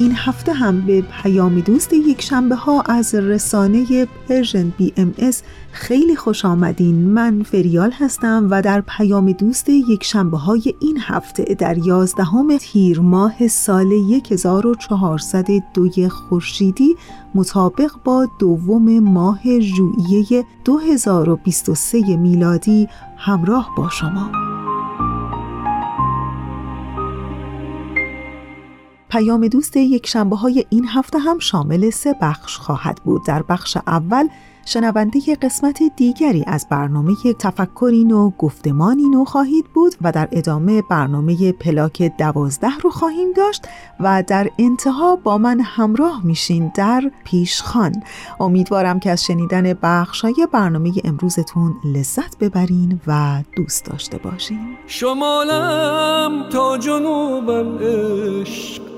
این هفته هم به پیام دوست یک شنبه ها از رسانه Persian BMS خیلی خوش آمدین. من فریال هستم و در پیام دوست یک شنبه های این هفته در یازدهم تیر ماه سال 1402 خورشیدی مطابق با دوم ماه ژوئیه 2023 میلادی همراه با شما. پیام دوست یک شنبه های این هفته هم شامل سه بخش خواهد بود. در بخش اول شنونده قسمت دیگری از برنامه تفکری نو گفتمانی نو خواهید بود و در ادامه برنامه پلاک دوازده رو خواهیم داشت و در انتها با من همراه میشین در پیشخان امیدوارم که از شنیدن های برنامه امروزتون لذت ببرین و دوست داشته باشین. شمالم تا جنوبم عشق.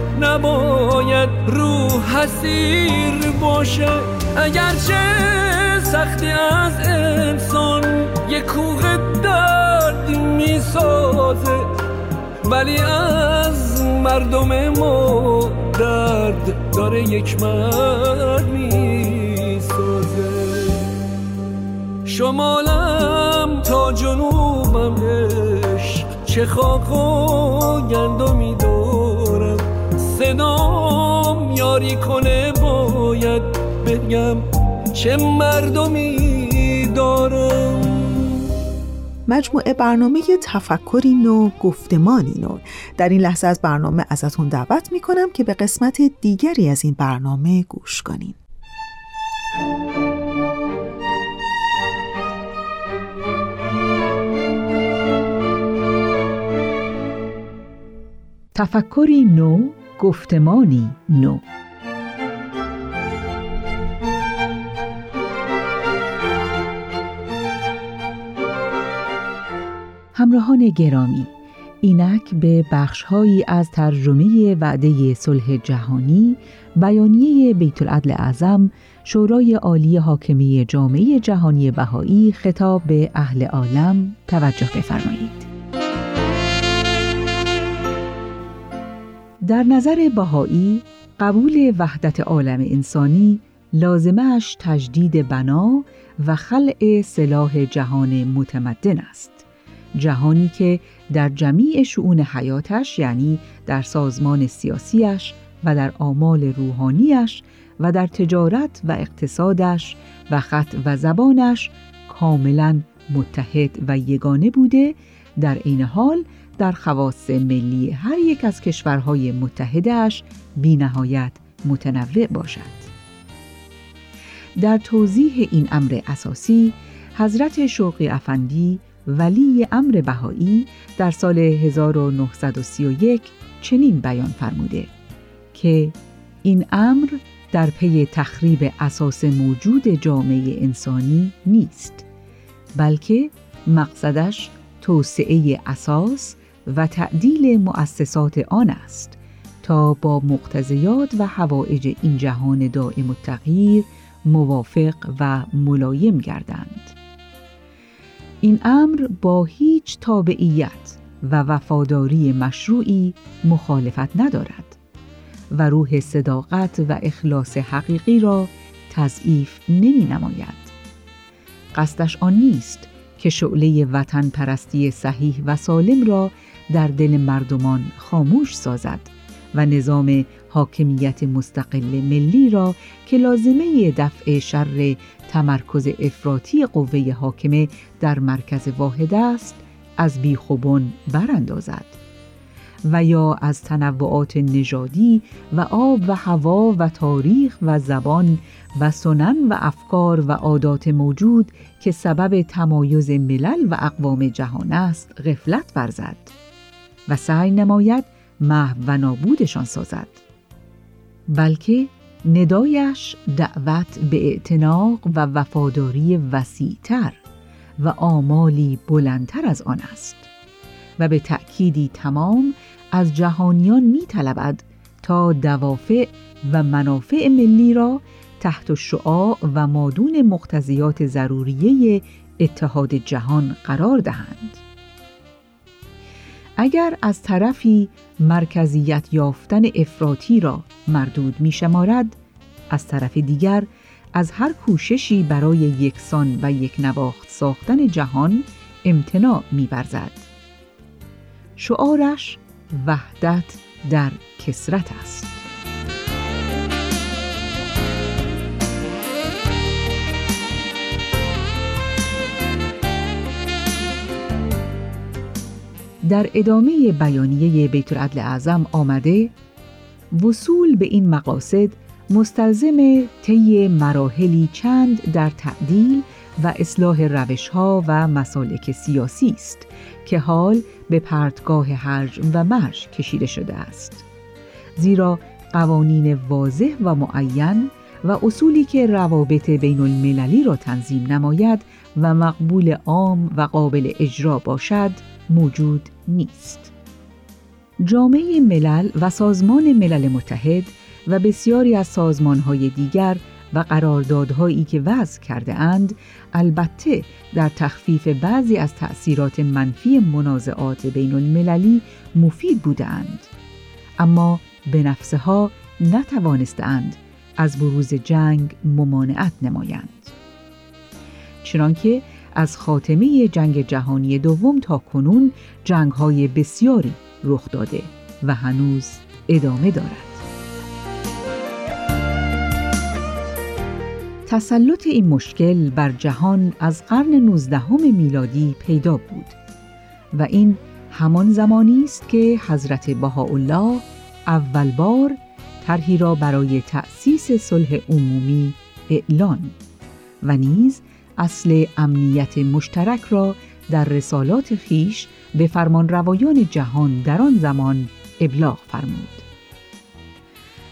نباید رو حسیر باشه. اگرچه سختی از انسان یک کوه درد می‌سازه ولی از مردم ما درد داره یک مرد می‌سازه. شمالم تا جنوبم عشق چه خاک و گندمی صدام یاری کنه باید بگم چه مردمی دارم. مجموعه برنامه تفکری نو گفتمانی نو. در این لحظه از برنامه ازتون دعوت می‌کنم که به قسمت دیگری از این برنامه گوش کنین. تفکری نو گفتمانی نو. همراهان گرامی اینک به بخشهایی از ترجمه وعده صلح جهانی بیانیه بیت العدل اعظم شورای عالی حاکمی جامعه جهانی بهایی خطاب به اهل عالم توجه بفرمایید. در نظر بهایی قبول وحدت عالم انسانی لازمش تجدید بنا و خلع سلاح جهان متمدن است. جهانی که در جمیع شعون حیاتش یعنی در سازمان سیاسیش و در آمال روحانیش و در تجارت و اقتصادش و خط و زبانش کاملا متحد و یگانه بوده در این حال در خواص ملی هر یک از کشورهای متحدش بی نهایت متنوع باشد. در توضیح این امر اساسی حضرت شوقی افندی ولی امر بهایی در سال 1931 چنین بیان فرموده که این امر در پی تخریب اساس موجود جامعه انسانی نیست بلکه مقصدش توسعه اساس و تعدیل مؤسسات آن است تا با مقتضیات و هوایج این جهان دائم و تغییر موافق و ملایم گردند این امر با هیچ تابعیت و وفاداری مشروعی مخالفت ندارد و روح صداقت و اخلاص حقیقی را تضعیف نمی نماید. قصدش آن نیست که شعله وطن پرستی صحیح و سالم را در دل مردمان خاموش سازد و نظام حاکمیت مستقل ملی را که لازمه دفع شر تمرکز افراطی قوه حاکمه در مرکز واحد است از بیخوبون براندازد و یا از تنوعات نژادی و آب و هوا و تاریخ و زبان و سنن و افکار و عادات موجود که سبب تمایز ملل و اقوام جهان است غفلت ورزد. و سعی نماید محو و نابودشان سازد بلکه ندایش دعوت به اعتناق و وفاداری وسیعتر و آمالی بلندتر از آن است و به تأکیدی تمام از جهانیان می طلبد تا دوافع و منافع ملی را تحت شعاع و مادون مقتضیات ضروریه اتحاد جهان قرار دهند. اگر از طرفی مرکزیت یافتن افراطی را مردود می شمارد، از طرف دیگر از هر کوششی برای یکسان و یک نواخت ساختن جهان امتناع می برزد. شعارش وحدت در کسرت است. در ادامه بیانیه بیت العدل اعظم آمده وصول به این مقاصد مستلزم طی مراحلی چند در تعدیل و اصلاح روشها و مسالک سیاسی است که حال به پرتگاه حرج و مرج کشیده شده است. زیرا قوانین واضح و معین و اصولی که روابط بین المللی را تنظیم نماید و مقبول عام و قابل اجرا باشد موجود نیست. جامعه ملل و سازمان ملل متحد و بسیاری از سازمانهای دیگر و قراردادهایی که وضع کرده اند البته در تخفیف بعضی از تأثیرات منفی منازعات بین المللی مفید بودند اما به نفسها نتوانستند از بروز جنگ ممانعت نمایند چنانکه از خاتمه جنگ جهانی دوم تا کنون جنگهای بسیاری رخ داده و هنوز ادامه دارد. تسلط این مشکل بر جهان از قرن 19 میلادی پیدا بود و این همان زمانی است که حضرت بهاءالله اول بار طرحی را برای تأسیس صلح عمومی اعلان و نیز اصل امنیت مشترک را در رسالات خیش به فرمان روایان جهان در آن زمان ابلاغ فرمود.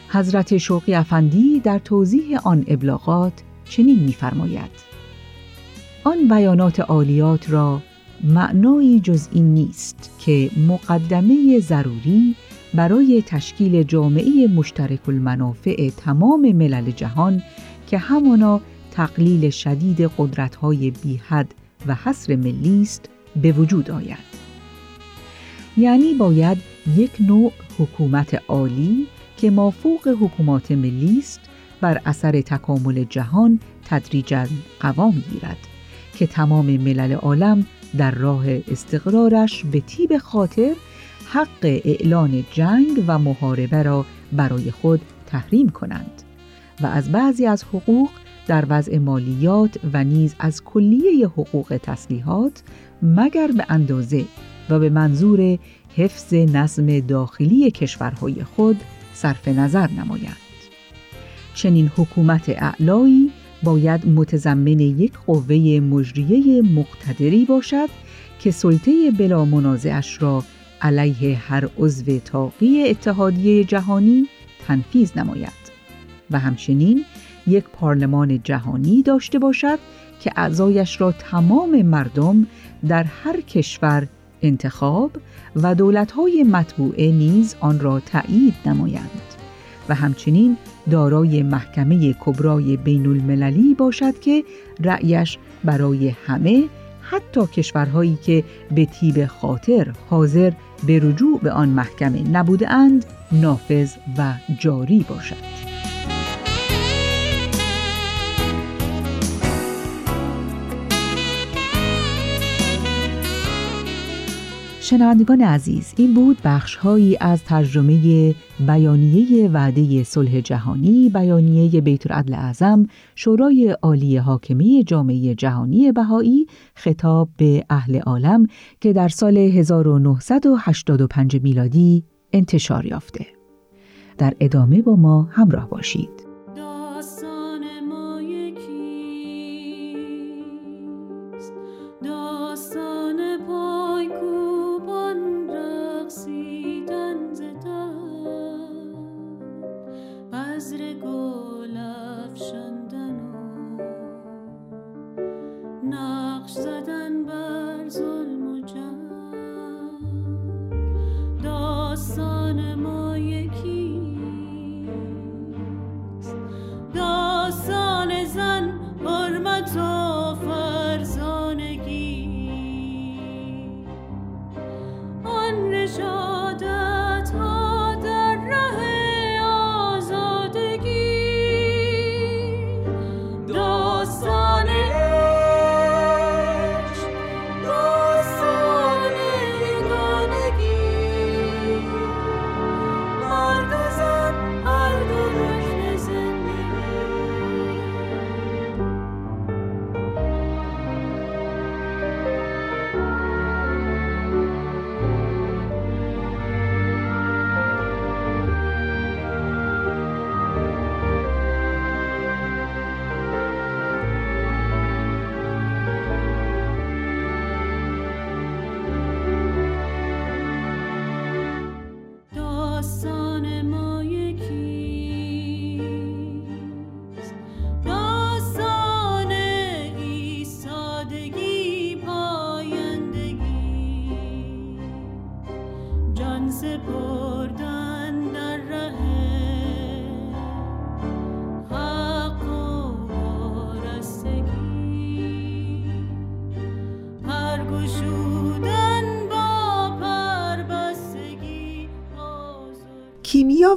حضرت شوقی افندی در توضیح آن ابلاغات چنین می‌فرماید: آن بیانات عالیات را معنایی جز این نیست که مقدمه ضروری برای تشکیل جامعه مشترک المنافع تمام ملل جهان که همانا تقلیل شدید قدرت‌های بیحد و حصر ملی است به وجود آید. یعنی باید یک نوع حکومت عالی که مافوق حکومات ملی است بر اثر تکامل جهان تدریجا قوام گیرد که تمام ملل عالم در راه استقرارش به تیب خاطر حق اعلان جنگ و محاربه را برای خود تحریم کنند و از بعضی از حقوق در وضع مالیات و نیز از کلیه حقوق تسلیحات مگر به اندازه و به منظور حفظ نظم داخلی کشورهای خود صرف نظر نمایند. چنین حکومت اعلایی باید متضمن یک قوه مجریه مقتدری باشد که سلطه بلا منازعش را علیه هر عضو تاقی اتحادیه جهانی تنفیز نماید و همچنین یک پارلمان جهانی داشته باشد که اعضایش را تمام مردم در هر کشور انتخاب و دولتهای مطبوعه نیز آن را تایید نمایند و همچنین دارای محکمه کبرای بین المللی باشد که رأیش برای همه حتی کشورهایی که به تیب خاطر حاضر به رجوع به آن محکمه نبوده اند نافذ و جاری باشد. شنوندگان عزیز این بود بخشهایی از ترجمه بیانیه وعده صلح جهانی بیانیه بیت العدل اعظم شورای عالی حاکمی جامعه جهانی بهایی خطاب به اهل عالم که در سال 1985 میلادی انتشار یافته. در ادامه با ما همراه باشید.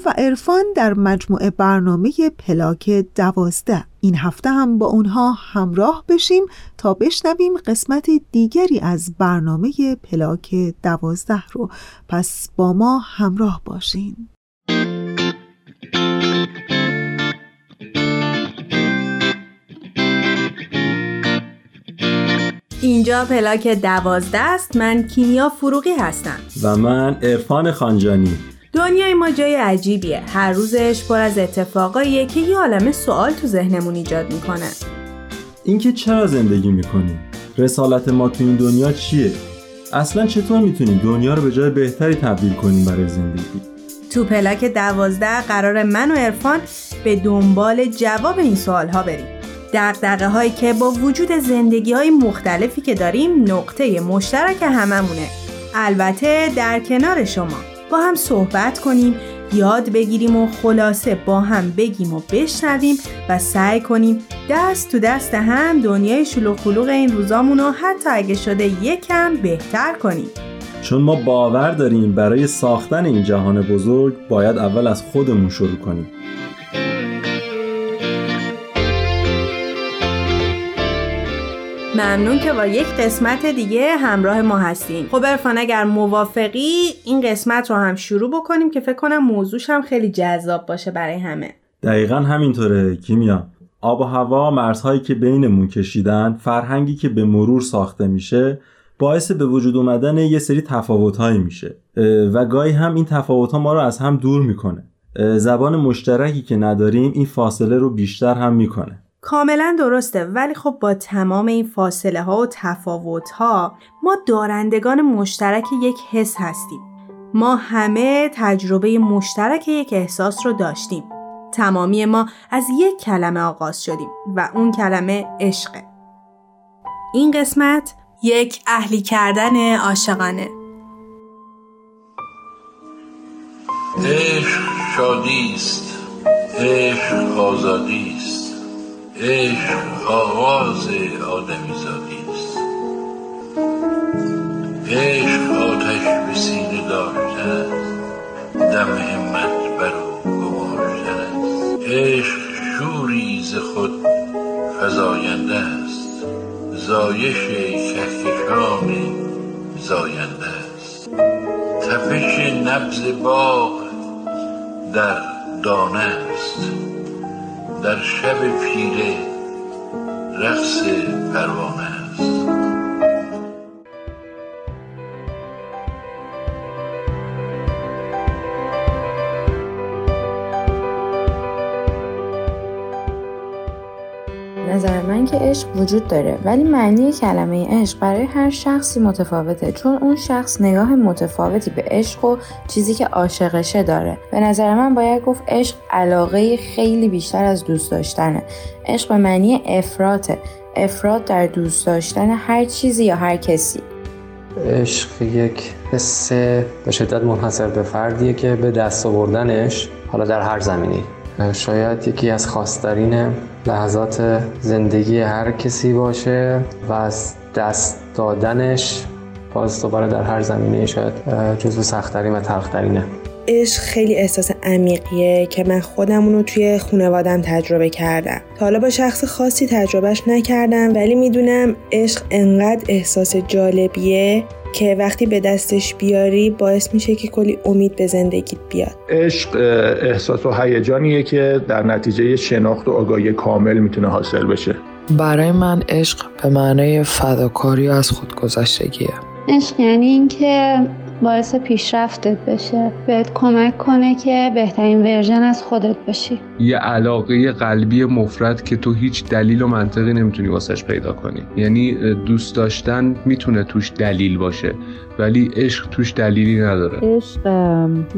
و عرفان در مجموعه برنامه پلاک دوازده. این هفته هم با اونها همراه بشیم تا بشنویم قسمت دیگری از برنامه پلاک دوازده رو. پس با ما همراه باشین. اینجا پلاک دوازده است. من کیمیا فروغی هستم. و من عرفان خانجانی. دنیای ما جای عجیبیه. هر روزش پر از اتفاقاییه که یه عالم سوال تو ذهنمون ایجاد می‌کنه. اینکه چرا زندگی می‌کنیم رسالت ما تو این دنیا چیه؟ اصلا چطور می‌تونیم دنیا رو به جای بهتری تبدیل کنیم برای زندگی؟ تو پلاک دوازده قرار من و عرفان به دنبال جواب این سوال ها بریم. دقدقه هایی که با وجود زندگی های مختلفی که داریم نقطه مشترک هممونه. البته در کنار شما. با هم صحبت کنیم یاد بگیریم و خلاصه با هم بگیم و بشنویم و سعی کنیم دست تو دست هم دنیای شلوغ خلوغ این روزامون رو حتی اگه شده یکم بهتر کنیم. چون ما باور داریم برای ساختن این جهان بزرگ باید اول از خودمون شروع کنیم. ممنون که با یک قسمت دیگه همراه ما هستین. خب ارفان اگر موافقی این قسمت رو هم شروع بکنیم که فکر کنم موضوعش هم خیلی جذاب باشه برای همه. دقیقا همینطوره کیمیا. آب و هوا مرزهایی که بینمون کشیدن فرهنگی که به مرور ساخته میشه باعث به وجود اومدن یه سری تفاوتهایی میشه. و گاهی هم این تفاوتها ما رو از هم دور می‌کنه. زبان مشترکی که نداریم این فاصله رو بیشتر هم می‌کنه. کاملا درسته ولی خب با تمام این فاصله ها و تفاوت ها ما دارندگان مشترک یک حس هستیم. ما همه تجربه مشترک یک احساس رو داشتیم. تمامی ما از یک کلمه آغاز شدیم و اون کلمه عشقه این قسمت یک اهلی کردن عاشقانه. عشق شادی است. عشق آزادی عشق آغاز آدمی زادی است. عشق آتش به سینه داشته است. دم همت بر او گماشته است. عشق شوری ز خود فزاینده است. زایش کهکشان زاینده است. تپش نبز باغ در دانه است. در شب پیره رقص پروانه است. نظر من که عشق وجود داره ولی معنی کلمه عشق برای هر شخصی متفاوته چون اون شخص نگاه متفاوتی به عشق و چیزی که عاشقشه داره. به نظر من باید گفت عشق علاقه خیلی بیشتر از دوست داشتنه. عشق به معنی افراطه. افراد در دوست داشتن هر چیزی یا هر کسی. عشق یک حس به شدت منحصر به فردیه که به دست آوردنش حالا در هر زمینی شاید یکی از خاصترین لحظات زندگی هر کسی باشه و از دست دادنش باز دوباره در هر زمینه شاید جزو سختترین و تلخترینه. عشق خیلی احساس عمیقیه که من خودم رو توی خانوادم تجربه کردم. تا حالا با شخص خاصی تجربهش نکردم ولی می‌دونم عشق انقدر احساس جالبیه که وقتی به دستش بیاری باعث میشه که کلی امید به زندگیت بیاد. عشق احساس و هیجانیه که در نتیجه شناخت و آگاهی کامل می‌تونه حاصل بشه. برای من عشق به معنای فداکاری از خودگذشتگیه. عشق یعنی اینکه باعث پیشرفتت بشه. بهت کمک کنه که بهترین ورژن از خودت باشی. یه علاقه قلبی مفرد که تو هیچ دلیل و منطقی نمی‌تونی واسش پیدا کنی. یعنی دوست داشتن می‌تونه توش دلیل باشه ولی عشق توش دلیلی نداره. عشق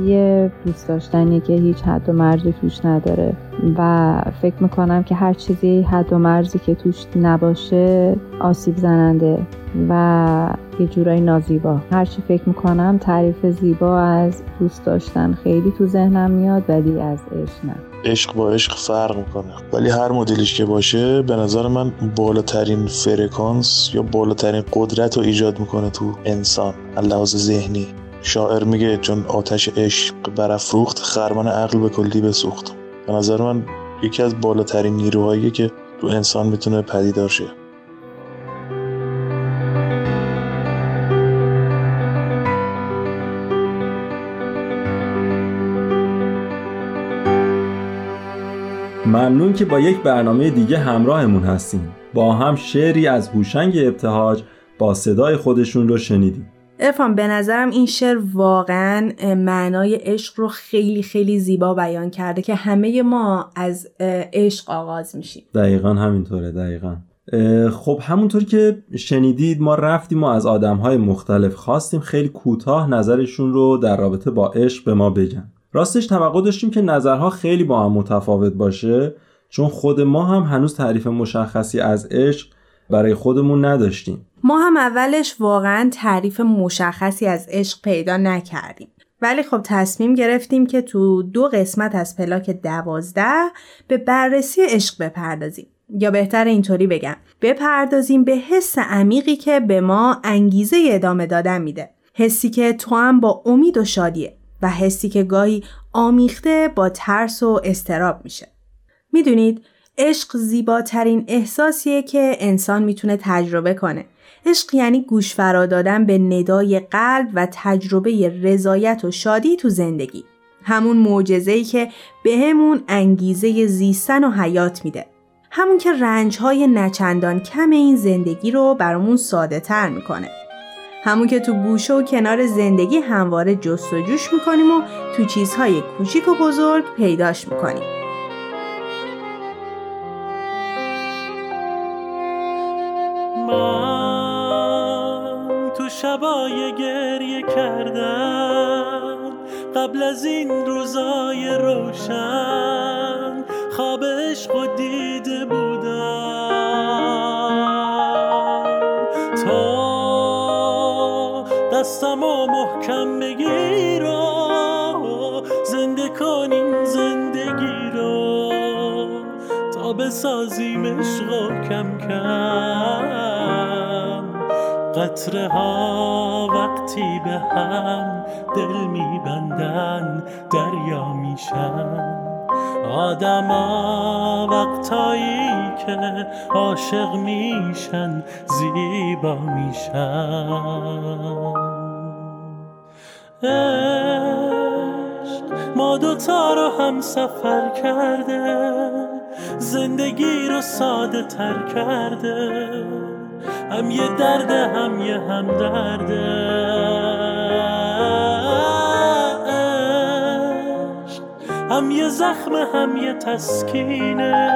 یه دوست داشتنی که هیچ حد و مرزی توش نداره. و فکر می‌کنم که هر چیزی حد و مرزی که توش نباشه آسیب زننده و یه جورایی نازیبا. هرچی فکر می‌کنم تعریف زیبا از دوست داشتن خیلی تو ذهنم میاد ولی از عشق نه. عشق با عشق فرق می‌کنه. ولی هر مدلش که باشه به نظر من بالاترین فرکانس یا بالاترین قدرت رو ایجاد می‌کنه تو انسان لحاظ ذهنی. شاعر میگه چون آتش عشق برافروخت خرمن عقل به کلی بسوخت. به نظر من یکی از بالاترین نیروهایی که تو انسان می‌تونه پدیدار شه. ممنون که با یک برنامه دیگه همراهمون هستیم با هم شعری از هوشنگ ابتهاج با صدای خودشون رو شنیدیم. ارفان به نظرم این شعر واقعا معنای عشق رو خیلی خیلی زیبا بیان کرده که همه ما از عشق آغاز میشیم. دقیقا همینطوره دقیقا. خب همونطور که شنیدید ما رفتیم و از آدمهای مختلف خواستیم خیلی کوتاه نظرشون رو در رابطه با عشق به ما بگن. راستش توقع داشتیم که نظرها خیلی با هم متفاوت باشه چون خود ما هم هنوز تعریف مشخصی از عشق برای خودمون نداشتیم. ما هم اولش واقعا تعریف مشخصی از عشق پیدا نکردیم ولی خب تصمیم گرفتیم که تو دو قسمت از پلاک دوازده به بررسی عشق بپردازیم یا بهتر اینطوری بگم بپردازیم به حس عمیقی که به ما انگیزه ادامه دادن میده حسی که تو هم با امید و شادیه و حسی که گاهی آمیخته با ترس و استراب میشه. می‌دونید عشق زیباترین احساسیه که انسان می‌تونه تجربه کنه. عشق یعنی گوش فرا دادن به ندای قلب و تجربه رضایت و شادی تو زندگی. همون معجزه‌ای که بهمون به انگیزه زیستن و حیات میده. همون که رنجهای نچندان کم این زندگی رو برامون ساده تر می‌کنه. همون که تو گوشه و کنار زندگی همواره جستجوش می‌کنیم و تو چیزهای کوچیک و بزرگ پیداش می‌کنیم شبای گریه کردم قبل از این روزای روشن خواب عشق و دیده بودم تا دستم و محکم بگیر زنده کنیم زندگی رو تا بسازیم عشق کم کم. قطره ها وقتی به هم دل میبندن دریا میشن. آدما وقتایی که عاشق میشن زیبا میشن. عشق ما دوتا رو هم سفر کرده زندگی رو ساده تر کرده. هم یه درد هم یه هم درده هم یه زخم هم یه تسکینه.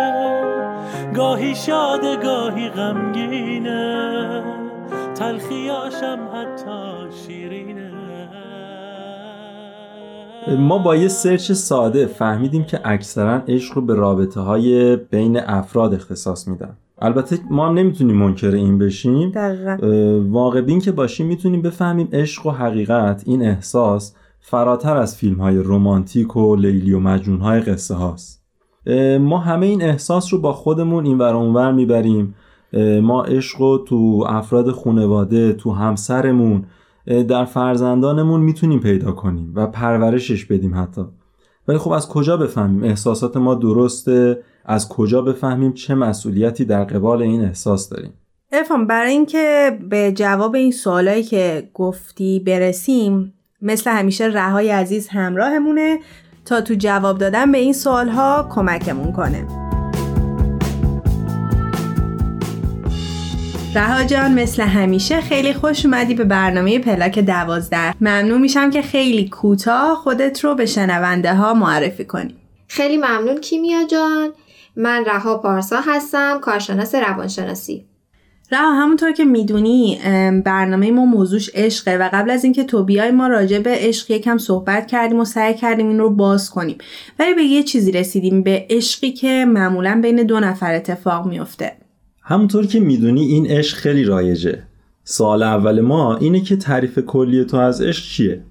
گاهی شاده گاهی غمگینه. تلخیاشم حتی شیرینه. ما با یه سرچ ساده فهمیدیم که اکثرا عشق رو به رابطه های بین افراد اختصاص میدن. البته ما هم نمی‌تونیم منکر این بشیم. واقع بین که باشیم می‌تونیم بفهمیم عشق و حقیقت این احساس فراتر از فیلم های رومانتیک و لیلی و مجنون های قصه هاست. ما همه این احساس رو با خودمون این ور اونور می‌بریم. ما عشق رو تو افراد خانواده تو همسرمون در فرزندانمون می‌تونیم پیدا کنیم و پرورشش بدیم حتی. ولی خب از کجا بفهمیم؟ احساسات ما درسته. از کجا بفهمیم چه مسئولیتی در قبال این احساس داریم؟ ارفان برای اینکه به جواب این سوالایی که گفتی برسیم مثل همیشه رهای عزیز همراهمونه تا تو جواب دادن به این سوالها کمکمون کنه. رها جان مثل همیشه خیلی خوش اومدی به برنامه پلاک دوازده. ممنون میشم که خیلی کوتاه خودت رو به شنونده ها معرفی کنی. خیلی ممنون کیمیا جان. من رها پارسا هستم کارشناس روانشناسی. رها همونطور که می‌دونی برنامه ما موضوعش عشقه و قبل از اینکه تو بیای ما راجع به عشق یکم صحبت کردیم و سعی کردیم این رو باز کنیم. ولی به یه چیزی رسیدیم به عشقی که معمولا بین دو نفر اتفاق میفته همونطور که می‌دونی این عشق خیلی رایجه. سال اول ما اینه که تعریف کلی تو از عشق چیه؟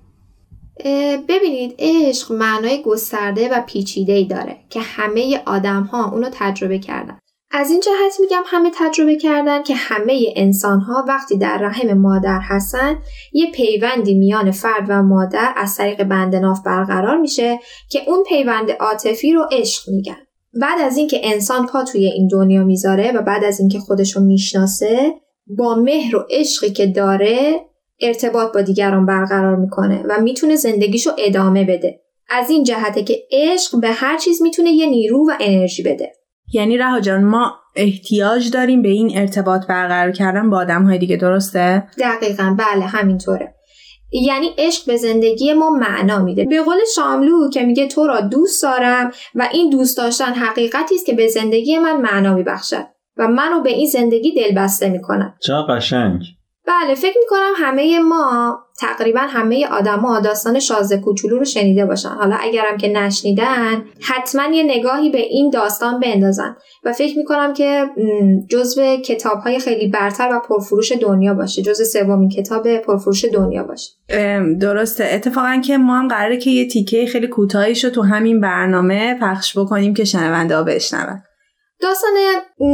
ببینید عشق معنای گسترده و پیچیده ای داره که همه آدم ها اونو تجربه کردن. از این جهت میگم همه تجربه کردن که همه انسان ها وقتی در رحم مادر هستن یه پیوندی میان فرد و مادر از طریق بند ناف برقرار میشه که اون پیوند عاطفی رو عشق میگن. بعد از اینکه انسان پا توی این دنیا می‌ذاره و بعد از اینکه خودش رو می‌شناسه با مهر و عشقی که داره ارتباط با دیگران برقرار می‌کنه و می‌تونه زندگیشو ادامه بده. از این جهته که عشق به هر چیز می‌تونه یه نیرو و انرژی بده. یعنی رها جان ما احتیاج داریم به این ارتباط برقرار کردن با آدم های دیگه درسته؟ دقیقا بله همینطوره. یعنی عشق به زندگی ما معنا میده. به قول شاملو که میگه تو را دوست دارم و این دوست داشتن حقیقتی است که به زندگی من معنا میبخشد و منو به این زندگی دلبسته می‌کند. چه قشنگ. بله فکر می‌کنم همه ما تقریبا همه آدما داستان شازده کوچولو رو شنیده باشن. حالا اگرم که نشنیدن حتما یه نگاهی به این داستان بندازن. و فکر می‌کنم که جزو کتاب های خیلی برتر و پرفروش دنیا باشه. جزو سومین کتاب پرفروش دنیا باشه. درسته. اتفاقا که ما هم قراره که یه تیکه خیلی کوتاهی رو تو همین برنامه پخش بکنیم که شنونده ها بشنون. داستان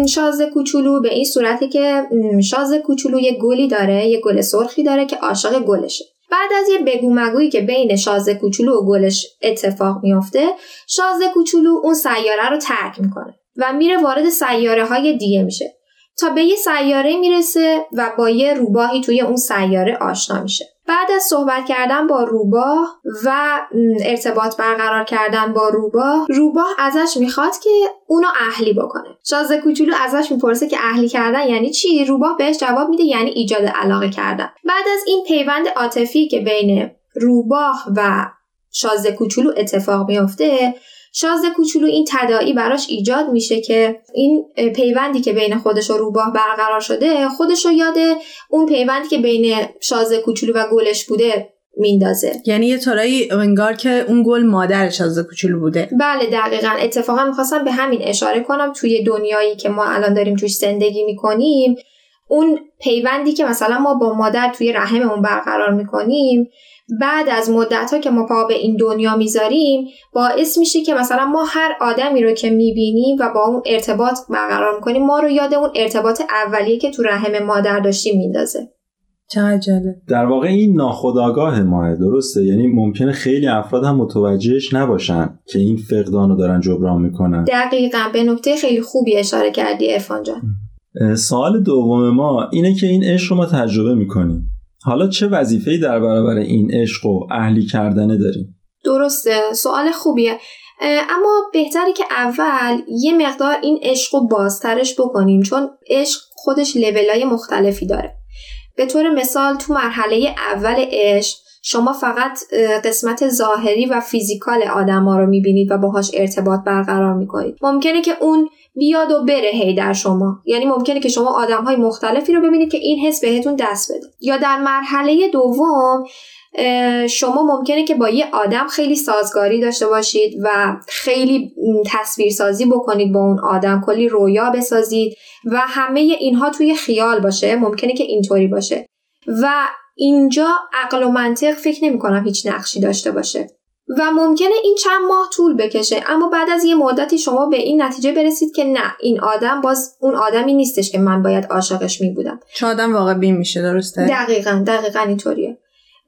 شاز کوچولو به این صورته که شاز کوچولو یه گلی داره یه گل سرخی داره که عاشق گلشه. بعد از یه بگو مگویی که بین شاز کوچولو و گلش اتفاق میافته شاز کوچولو اون سیاره رو ترک می‌کنه و میره وارد سیاره های دیگه میشه. تا به یه سیاره می‌رسه و با یه روباهی توی اون سیاره آشنا میشه. بعد از صحبت کردن با روباه و ارتباط برقرار کردن با روباه روباه ازش می‌خواد که اونو اهلی بکنه. شازه کوچولو ازش می‌پرسه که اهلی کردن یعنی چی؟ روباه بهش جواب میده یعنی ایجاد علاقه کردن. بعد از این پیوند عاطفی که بین روباه و شازه کوچولو اتفاق میافته شازده کوچولو این تداعی براش ایجاد میشه که این پیوندی که بین خودش و روباه برقرار شده خودش رو یاد اون پیوندی که بین شازده کوچولو و گلش بوده میندازه. یعنی یه طورایی انگار که اون گل مادر شازده کوچولو بوده. بله دقیقا. اتفاقا می‌خواستم به همین اشاره کنم. توی دنیایی که ما الان داریم توش زندگی می‌کنیم اون پیوندی که مثلا ما با مادر توی رحممون برقرار می‌کنیم بعد از مدت ها که ما پا به این دنیا می‌ذاریم باعث میشه که مثلا ما هر آدمی رو که می‌بینیم و با اون ارتباط برقرار می‌کنیم ما رو یاد اون ارتباط اولیه که تو رحم مادر داشتیم میندازه. چقدر جالب در واقع این ناخودآگاه ماه درسته؟ یعنی ممکنه خیلی افراد هم متوجهش نباشن که این فقدان رو دارن جبران می‌کنن. دقیقا. به نکته خیلی خوبی اشاره کردی ارفان جان. سوال دوم ما اینه که این عشق رو ما تجربه می‌کنیم. حالا چه وظیفه‌ای در برابر این عشق و اهلی کردنه داریم؟ درسته سوال خوبیه. اما بهتره که اول یه مقدار این عشق رو بازترش بکنیم چون عشق خودش لولای مختلفی داره. به طور مثال تو مرحله اول عشق شما فقط قسمت ظاهری و فیزیکال آدم ها رو می‌بینید و باهاش ارتباط برقرار می‌کنید. ممکنه که اون بیاد و بره هی در شما. یعنی ممکنه که شما آدم های مختلفی رو ببینید که این حس بهتون دست بده. یا در مرحله دوم شما ممکنه که با یه آدم خیلی سازگاری داشته باشید و خیلی تصویرسازی بکنید با اون آدم کلی رویا بسازید و همه اینها توی خیال باشه. ممکنه که اینطوری باشه. و اینجا عقل و منطق فکر نمی کنم هیچ نقشی داشته باشه. و ممکنه این چند ماه طول بکشه اما بعد از یه مدتی شما به این نتیجه برسید که نه این آدم باز اون آدمی نیستش که من باید عاشقش می بودم چه آدم واقع بین میشه درسته؟ دقیقا دقیقا اینطوریه.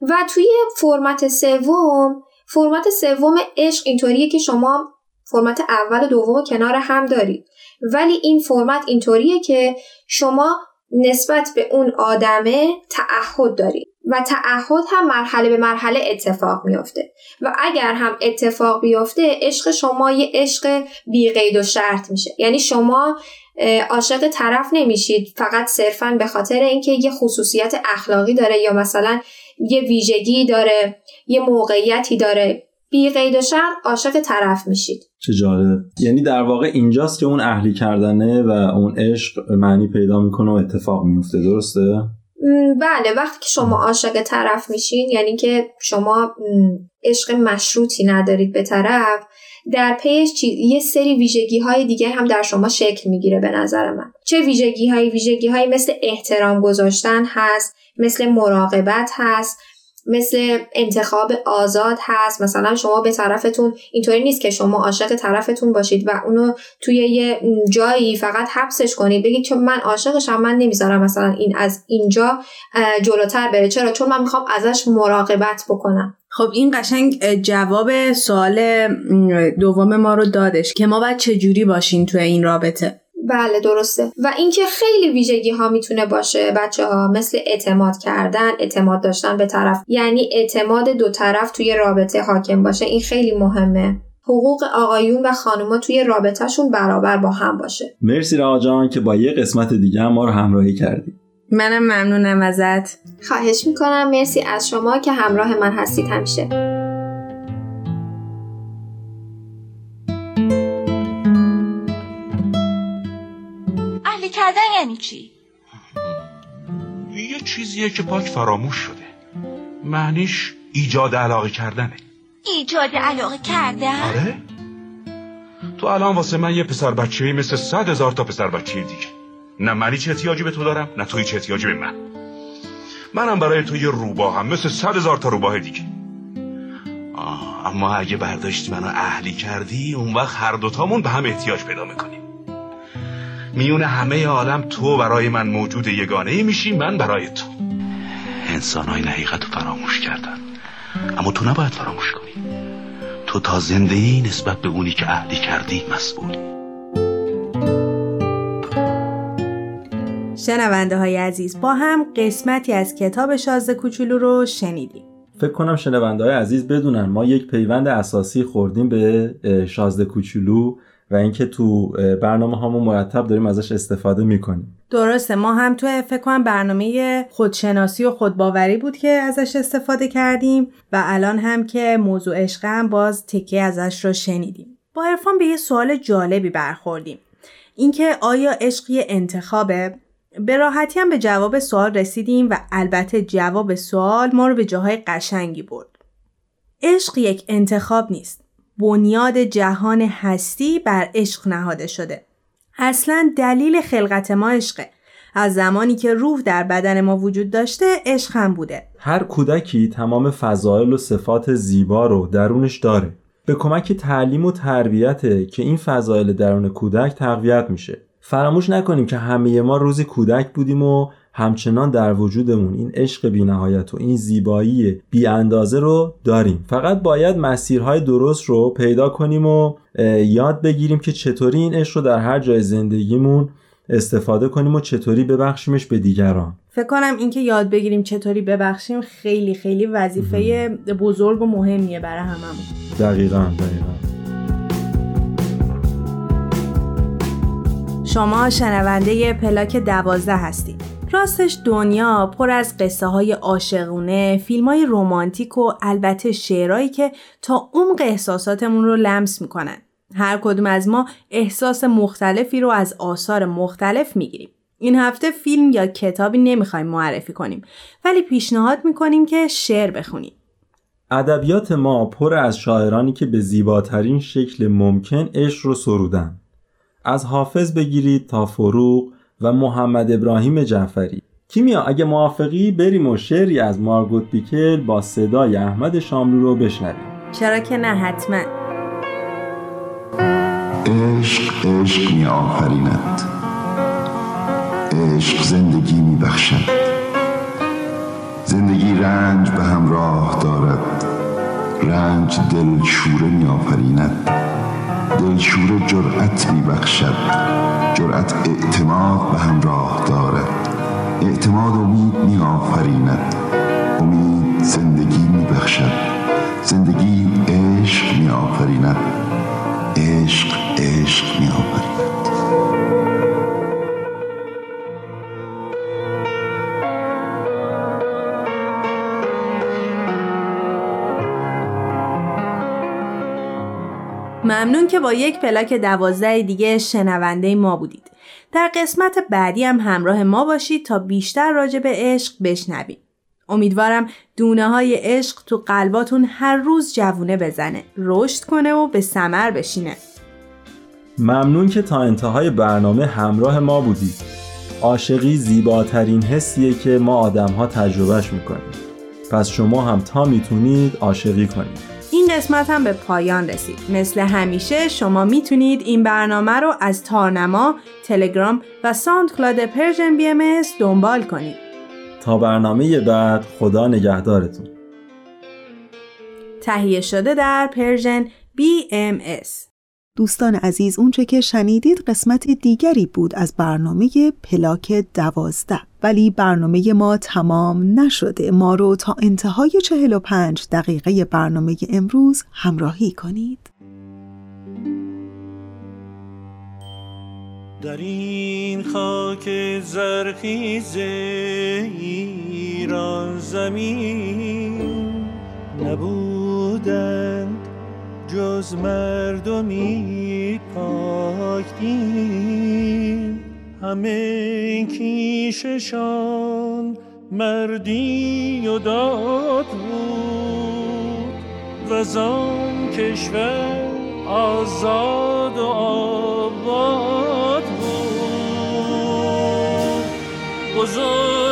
و توی فرمت سوم فرمت سوم عشق اینطوریه که شما فرمت اول و دوم کنار هم دارید. ولی این فرمت اینطوریه که شما نسبت به اون آدمه تعهد دارید و تعهد هم مرحله به مرحله اتفاق میافته. و اگر هم اتفاق بیفته عشق شما یه عشق بی قید و شرط میشه. یعنی شما عاشق طرف نمیشید. فقط صرفا به خاطر اینکه یه خصوصیت اخلاقی داره یا مثلا یه ویژگی داره یه موقعیتی داره. بی قید و شرط عاشق طرف میشید. چه جالب. یعنی در واقع اینجاست که اون اهلی کردنه و اون عشق معنی پیدا می‌کنه و اتفاق میفته درسته؟ بله. وقتی که شما عاشق طرف میشین یعنی که شما عشق مشروطی ندارید به طرف در پیش یه سری ویژگی های دیگه هم در شما شکل می‌گیره به نظر من. چه ویژگی های ویژگی های مثل احترام گذاشتن هست مثل مراقبت هست مثل انتخاب آزاد هست. مثلا شما به طرفتون اینطوری نیست که شما عاشق طرفتون باشید و اونو توی یه جایی فقط حبسش کنید. بگید چون من عاشقشم من نمی‌ذارم مثلا این از اینجا جلوتر بره. چرا؟ چون من می‌خوام ازش مراقبت بکنم. خب این قشنگ جواب سوال دوم ما رو دادش که ما باید چجوری باشیم توی این رابطه؟ بله درسته. و اینکه خیلی ویژگی ها می‌تونه باشه بچه ها مثل اعتماد کردن اعتماد داشتن به طرف یعنی اعتماد دو طرف توی رابطه حاکم باشه این خیلی مهمه. حقوق آقایون و خانوما توی رابطهشون برابر با هم باشه. مرسی رها جان که با یه قسمت دیگه هم ما رو همراهی کردی. منم ممنونم ازت. خواهش می‌کنم. مرسی از شما که همراه من هستید همیشه. کردن یعنی چی؟ یه چیزیه که پاک فراموش شده. معنیش ایجاد علاقه کردنه. ایجاد علاقه کردن؟ آره. تو الان واسه من یه پسر بچه مثل صد هزار تا پسر بچه دیگه. نه منی چه احتیاجی به تو دارم نه توی چه احتیاجی به من. منم برای تو یه روباهم مثل صد هزار تا روباه دیگه. آه اما اگه برداشتی منو اهلی کردی اون وقت هر دوتامون به هم احتیاج پیدا می‌کنیم. میون همه عالم تو برای من موجود یگانه ای میشی من برای تو. انسان های حقیقت رو فراموش کردن. اما تو نباید فراموش کنی. تو تا زنده ای نسبت به اونی که عهدی کردی مسئولی شنونده های عزیز با هم قسمتی از کتاب شازده کوچولو رو شنیدیم. فکر کنم شنونده های عزیز بدونن ما یک پیوند اساسی خوردیم به شازده کوچولو. و اینکه تو برنامه هامون مرتب داریم ازش استفاده می‌کنیم. درسته. ما هم تو فکر کنم برنامه خودشناسی و خودباوری بود که ازش استفاده کردیم و الان هم که موضوع عشق هم باز تکیه ازش رو شنیدیم. با عرفان به یه سوال جالبی برخوردیم. اینکه آیا عشق انتخابه؟ به راحتی هم به جواب سوال رسیدیم و البته جواب سوال ما رو به جاهای قشنگی برد. عشق یک انتخاب نیست. بنیاد جهان هستی بر عشق نهاده شده. اصلا دلیل خلقت ما عشقه. از زمانی که روح در بدن ما وجود داشته عشق هم بوده. هر کودکی تمام فضایل و صفات زیبا رو درونش داره. به کمک تعلیم و تربیته که این فضایل درون کودک تقویت میشه. فراموش نکنیم که همه ما روزی کودک بودیم و همچنان در وجودمون این عشق بینهایت و این زیبایی بی اندازه رو داریم. فقط باید مسیرهای درست رو پیدا کنیم و یاد بگیریم که چطوری این عشق رو در هر جای زندگیمون استفاده کنیم و چطوری ببخشیمش به دیگران. فکر کنم اینکه یاد بگیریم چطوری ببخشیم خیلی خیلی وظیفه بزرگ و مهمیه برای هممون. دقیقا دقیقا. شما شنونده پلاک دوازده هستید. راستش دنیا پر از قصه های عاشقونه، فیلم های رومانتیک و البته شعرهایی که تا عمق احساساتمون رو لمس می‌کنن. هر کدوم از ما احساس مختلفی رو از آثار مختلف می‌گیریم. این هفته فیلم یا کتابی نمی‌خوایم معرفی کنیم ولی پیشنهاد می‌کنیم که شعر بخونیم. ادبیات ما پر از شاعرانی که به زیباترین شکل ممکن عشق رو سرودن. از حافظ بگیرید تا فروغ و محمد ابراهیم جعفری. کیمیا اگه موافقی بریم و شعری از مارگوت بیکل با صدای احمد شاملو رو بشنویم. چرا که نه حتما. عشق عشق می آفریند عشق زندگی می بخشد زندگی رنج به همراه دارد. رنج دل شوره می آفریند دلشوره جرأت می بخشد جرأت اعتماد به همراه دارد اعتماد امید می آفریند امید زندگی می بخشد زندگی عشق می آفریند عشق عشق می آفریند ممنون که با یک پلاک دوازده دیگه شنونده ما بودید. در قسمت بعدی هم همراه ما باشید تا بیشتر راجع به عشق بشنوید. امیدوارم دونه های عشق تو قلباتون هر روز جوونه بزنه، رشد کنه و به سمر بشینه. ممنون که تا انتهای برنامه همراه ما بودید. عاشقی زیباترین حسیه که ما آدم ها تجربهش می‌کنیم. پس شما هم تا می‌تونید عاشقی کنید. قسمت هم به پایان رسید. مثل همیشه شما می‌تونید این برنامه رو از تارنما، تلگرام و SoundCloud Persian BM دنبال کنید. تا برنامه بعد خدا نگهدارتون. تهیه شده در پرژن BMS دوستان عزیز اونچه که شنیدید قسمت دیگری بود از برنامه پلاک دوازده. ولی برنامه ما تمام نشده. ما رو تا انتهای 45 دقیقه برنامه امروز همراهی کنید. در این خاک زرخیز ایران زمین نبودند جز مردمی پاک دین همه کیششان مردی و داد بود. و زان کشور آزاد و آباد بود. بزرگی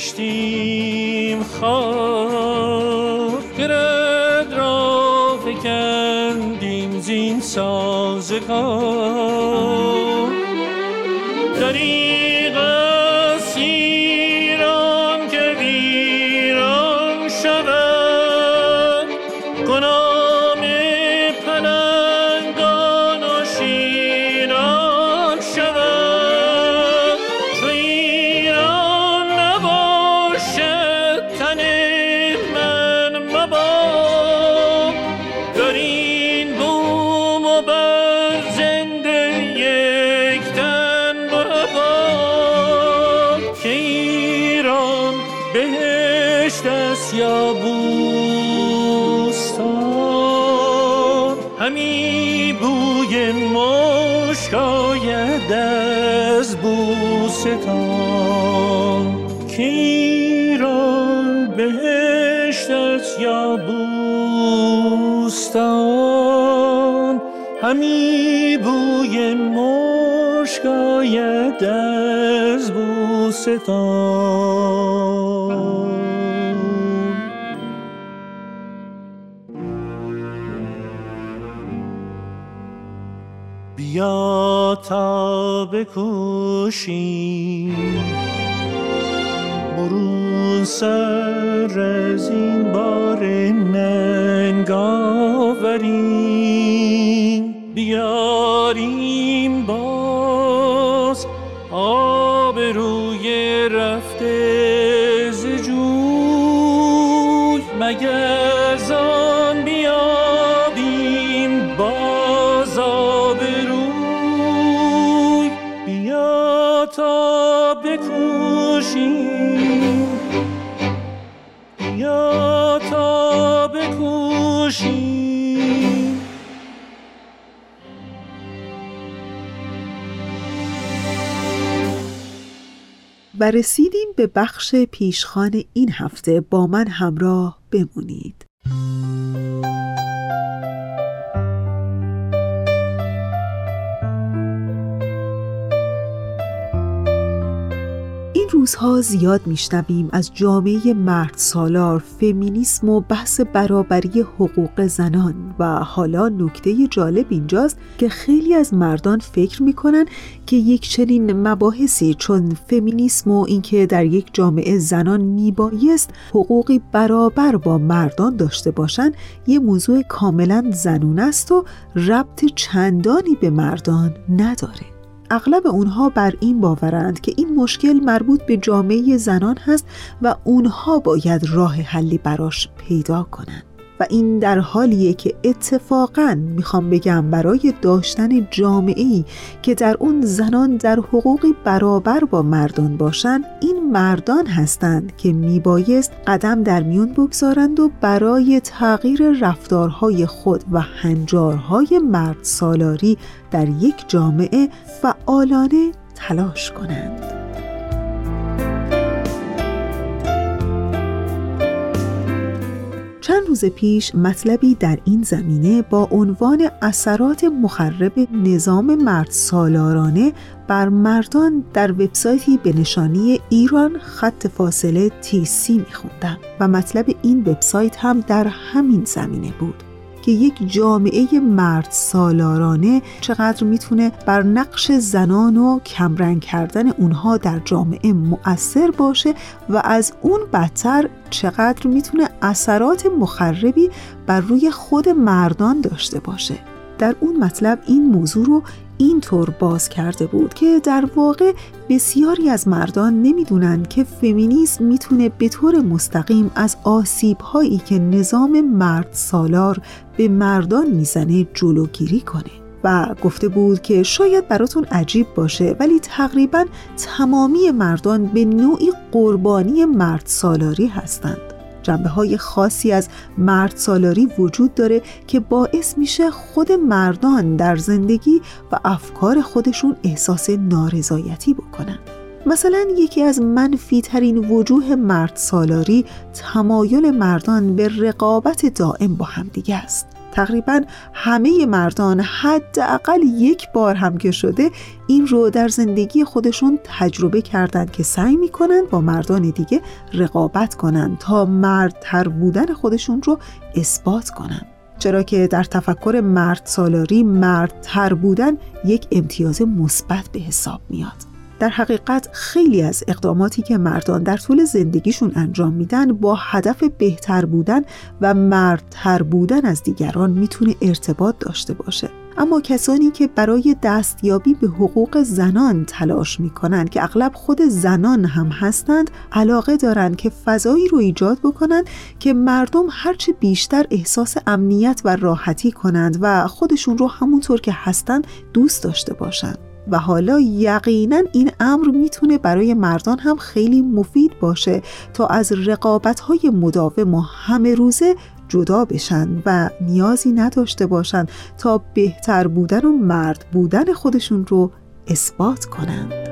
گشتیم بوستان همی بوی مشک آید از بوستان. بیا تا بکوشیم برون سر از این بار ننگ آوریم بیاریم. و رسیدیم به بخش پیشخان این هفته. با من همراه بمونید. روزها زیاد میشنویم از جامعه مرد سالار فمینیسم و بحث برابری حقوق زنان. و حالا نکته جالب اینجاست که خیلی از مردان فکر می‌کنن که یک چنین مباحثی چون فمینیسم و اینکه در یک جامعه زنان میبایست حقوقی برابر با مردان داشته باشند یه موضوع کاملا زنون است و ربط چندانی به مردان نداره. اغلب اونها بر این باورند که این مشکل مربوط به جامعه زنان هست و اونها باید راه حلی براش پیدا کنند. و این در حالیه که اتفاقا می‌خوام بگم برای داشتن جامعه ای که در اون زنان در حقوقی برابر با مردان باشند این مردان هستند که میبایست قدم در میون بگذارند و برای تغییر رفتارهای خود و هنجارهای مرد سالاری در یک جامعه فعالانه تلاش کنند. چند روز پیش مطلبی در این زمینه با عنوان اثرات مخرب نظام مرد سالارانه بر مردان در وبسایتی به نشانی ایران خط فاصله تیسی میخوندم و مطلب این وبسایت هم در همین زمینه بود. که یک جامعه مرد سالارانه چقدر می‌تونه بر نقش زنان و کمرنگ کردن اونها در جامعه مؤثر باشه و از اون بدتر چقدر می‌تونه اثرات مخربی بر روی خود مردان داشته باشه. در اون مطلب این موضوع رو اینطور باز کرده بود که در واقع بسیاری از مردان نمی‌دونن که فمینیسم می‌تونه به طور مستقیم از آسیب هایی که نظام مرد سالار به مردان می‌زنه جلوگیری کنه. و گفته بود که شاید براتون عجیب باشه ولی تقریبا تمامی مردان به نوعی قربانی مرد سالاری هستند. جنبه های خاصی از مرد سالاری وجود داره که باعث میشه خود مردان در زندگی و افکار خودشون احساس نارضایتی بکنن. مثلا یکی از منفی ترین وجوه مرد سالاری تمایل مردان به رقابت دائم با همدیگه است. تقریبا همه مردان حداقل یک بار هم که شده این رو در زندگی خودشون تجربه کردن که سعی می‌کنن با مردان دیگه رقابت کنن تا مردتر بودن خودشون رو اثبات کنن. چرا که در تفکر مرد سالاری مردتر بودن یک امتیاز مثبت به حساب میاد. در حقیقت خیلی از اقداماتی که مردان در طول زندگیشون انجام میدن با هدف بهتر بودن و مردتر بودن از دیگران می‌تونه ارتباط داشته باشه. اما کسانی که برای دستیابی به حقوق زنان تلاش می‌کنند که اغلب خود زنان هم هستند علاقه دارند که فضایی رو ایجاد بکنند که مردم هرچه بیشتر احساس امنیت و راحتی کنند و خودشون رو همونطور که هستند دوست داشته باشند و حالا یقینا این امر می‌تونه برای مردان هم خیلی مفید باشه تا از رقابت‌های مداوم و همه روزه جدا بشن و نیازی نداشته باشن تا بهتر بودن و مرد بودن خودشون رو اثبات کنند.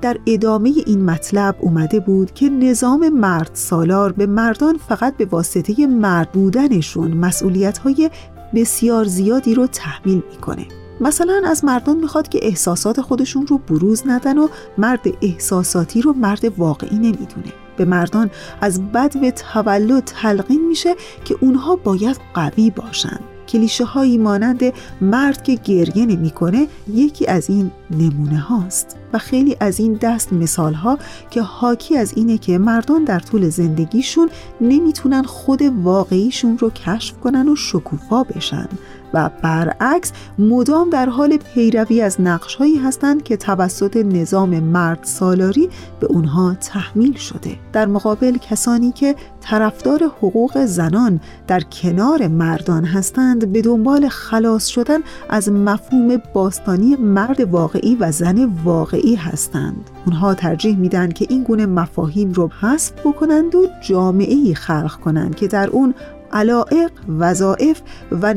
در ادامه این مطلب اومده بود که نظام مرد سالار به مردان فقط به واسطه مرد بودنشون مسئولیت های بسیار زیادی رو تحمیل می‌کنه. مثلا از مردان می‌خواد که احساسات خودشون رو بروز ندن و مرد احساساتی رو مرد واقعی نمی‌دونه. به مردان از بد به تولد تلقین میشه که اونها باید قوی باشن. کلیشه هایی مانند مرد که گریه نمی‌کنه یکی از این نمونه هاست. و خیلی از این دست مثال ها که حاکی از اینه که مردان در طول زندگیشون نمی‌تونن خود واقعیشون رو کشف کنن و شکوفا بشن و برعکس مدام در حال پیروی از نقش هایی هستند که توسط نظام مرد سالاری به اونها تحمیل شده. در مقابل کسانی که طرفدار حقوق زنان در کنار مردان هستند به دنبال خلاص شدن از مفهوم باستانی مرد واقعی و زن واقعی هستند. اونها ترجیح میدن که این گونه مفاهیم رو حذف بکنند و جامعه ای خلق کنند که در اون علائق، وظائف و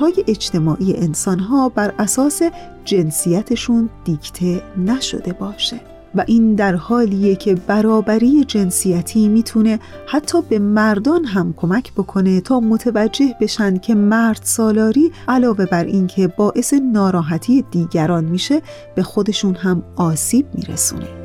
های اجتماعی انسانها بر اساس جنسیتشون دیکته نشده باشه. و این در حالیه که برابری جنسیتی می‌تونه حتی به مردان هم کمک بکنه تا متوجه بشن که مرد سالاری علاوه بر اینکه باعث ناراحتی دیگران میشه به خودشون هم آسیب میرسونه.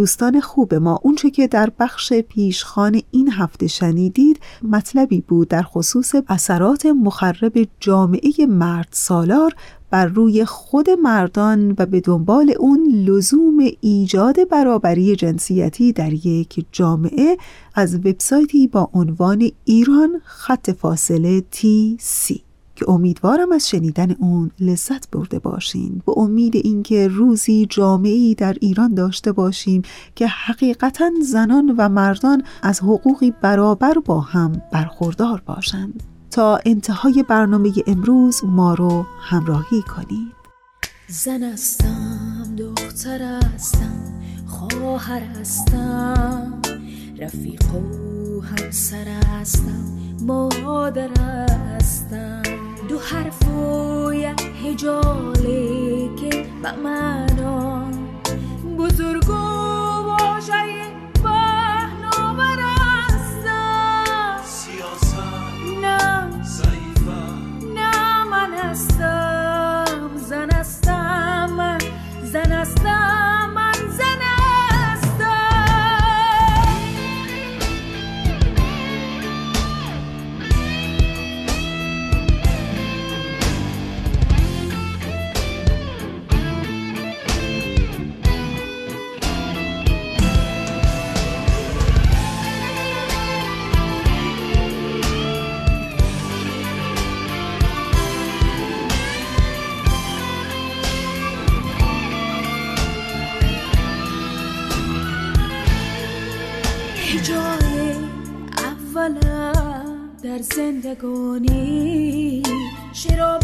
دوستان خوب ما. اونچه که در بخش پیشخان این هفته شنیدید مطلبی بود در خصوص اثرات مخرب جامعه مرد سالار بر روی خود مردان و به دنبال اون لزوم ایجاد برابری جنسیتی در یک جامعه از وبسایتی با عنوان ایران خط فاصله تی سی. که امیدوارم از شنیدن اون لذت برده باشین. به امید اینکه روزی جامعی در ایران داشته باشیم که حقیقتا زنان و مردان از حقوقی برابر با هم برخوردار باشند. تا انتهای برنامه امروز ما رو همراهی کنید. زن هستم دختر هستم خواهر هستم رفیق و همسر هستم مادر هستم. دو حرف و یک هجاله که به معنا بزرگ و واژه پهناور هستم. سیاست نه ضعیفه. نه من هستم. در زندگانی. چرا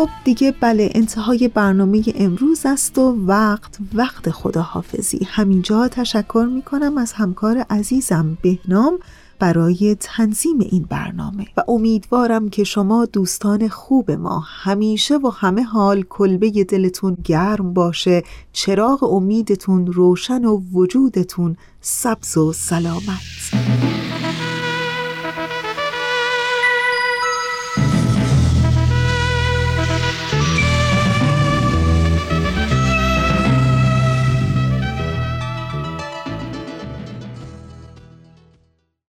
خب دیگه بله انتهای برنامه امروز است و وقت وقت خداحافظی. همینجا تشکر می کنم از همکار عزیزم بهنام برای تنظیم این برنامه. و امیدوارم که شما دوستان خوب ما همیشه و همه حال کلبه دلتون گرم باشه چراغ امیدتون روشن و وجودتون سبز و سلامت.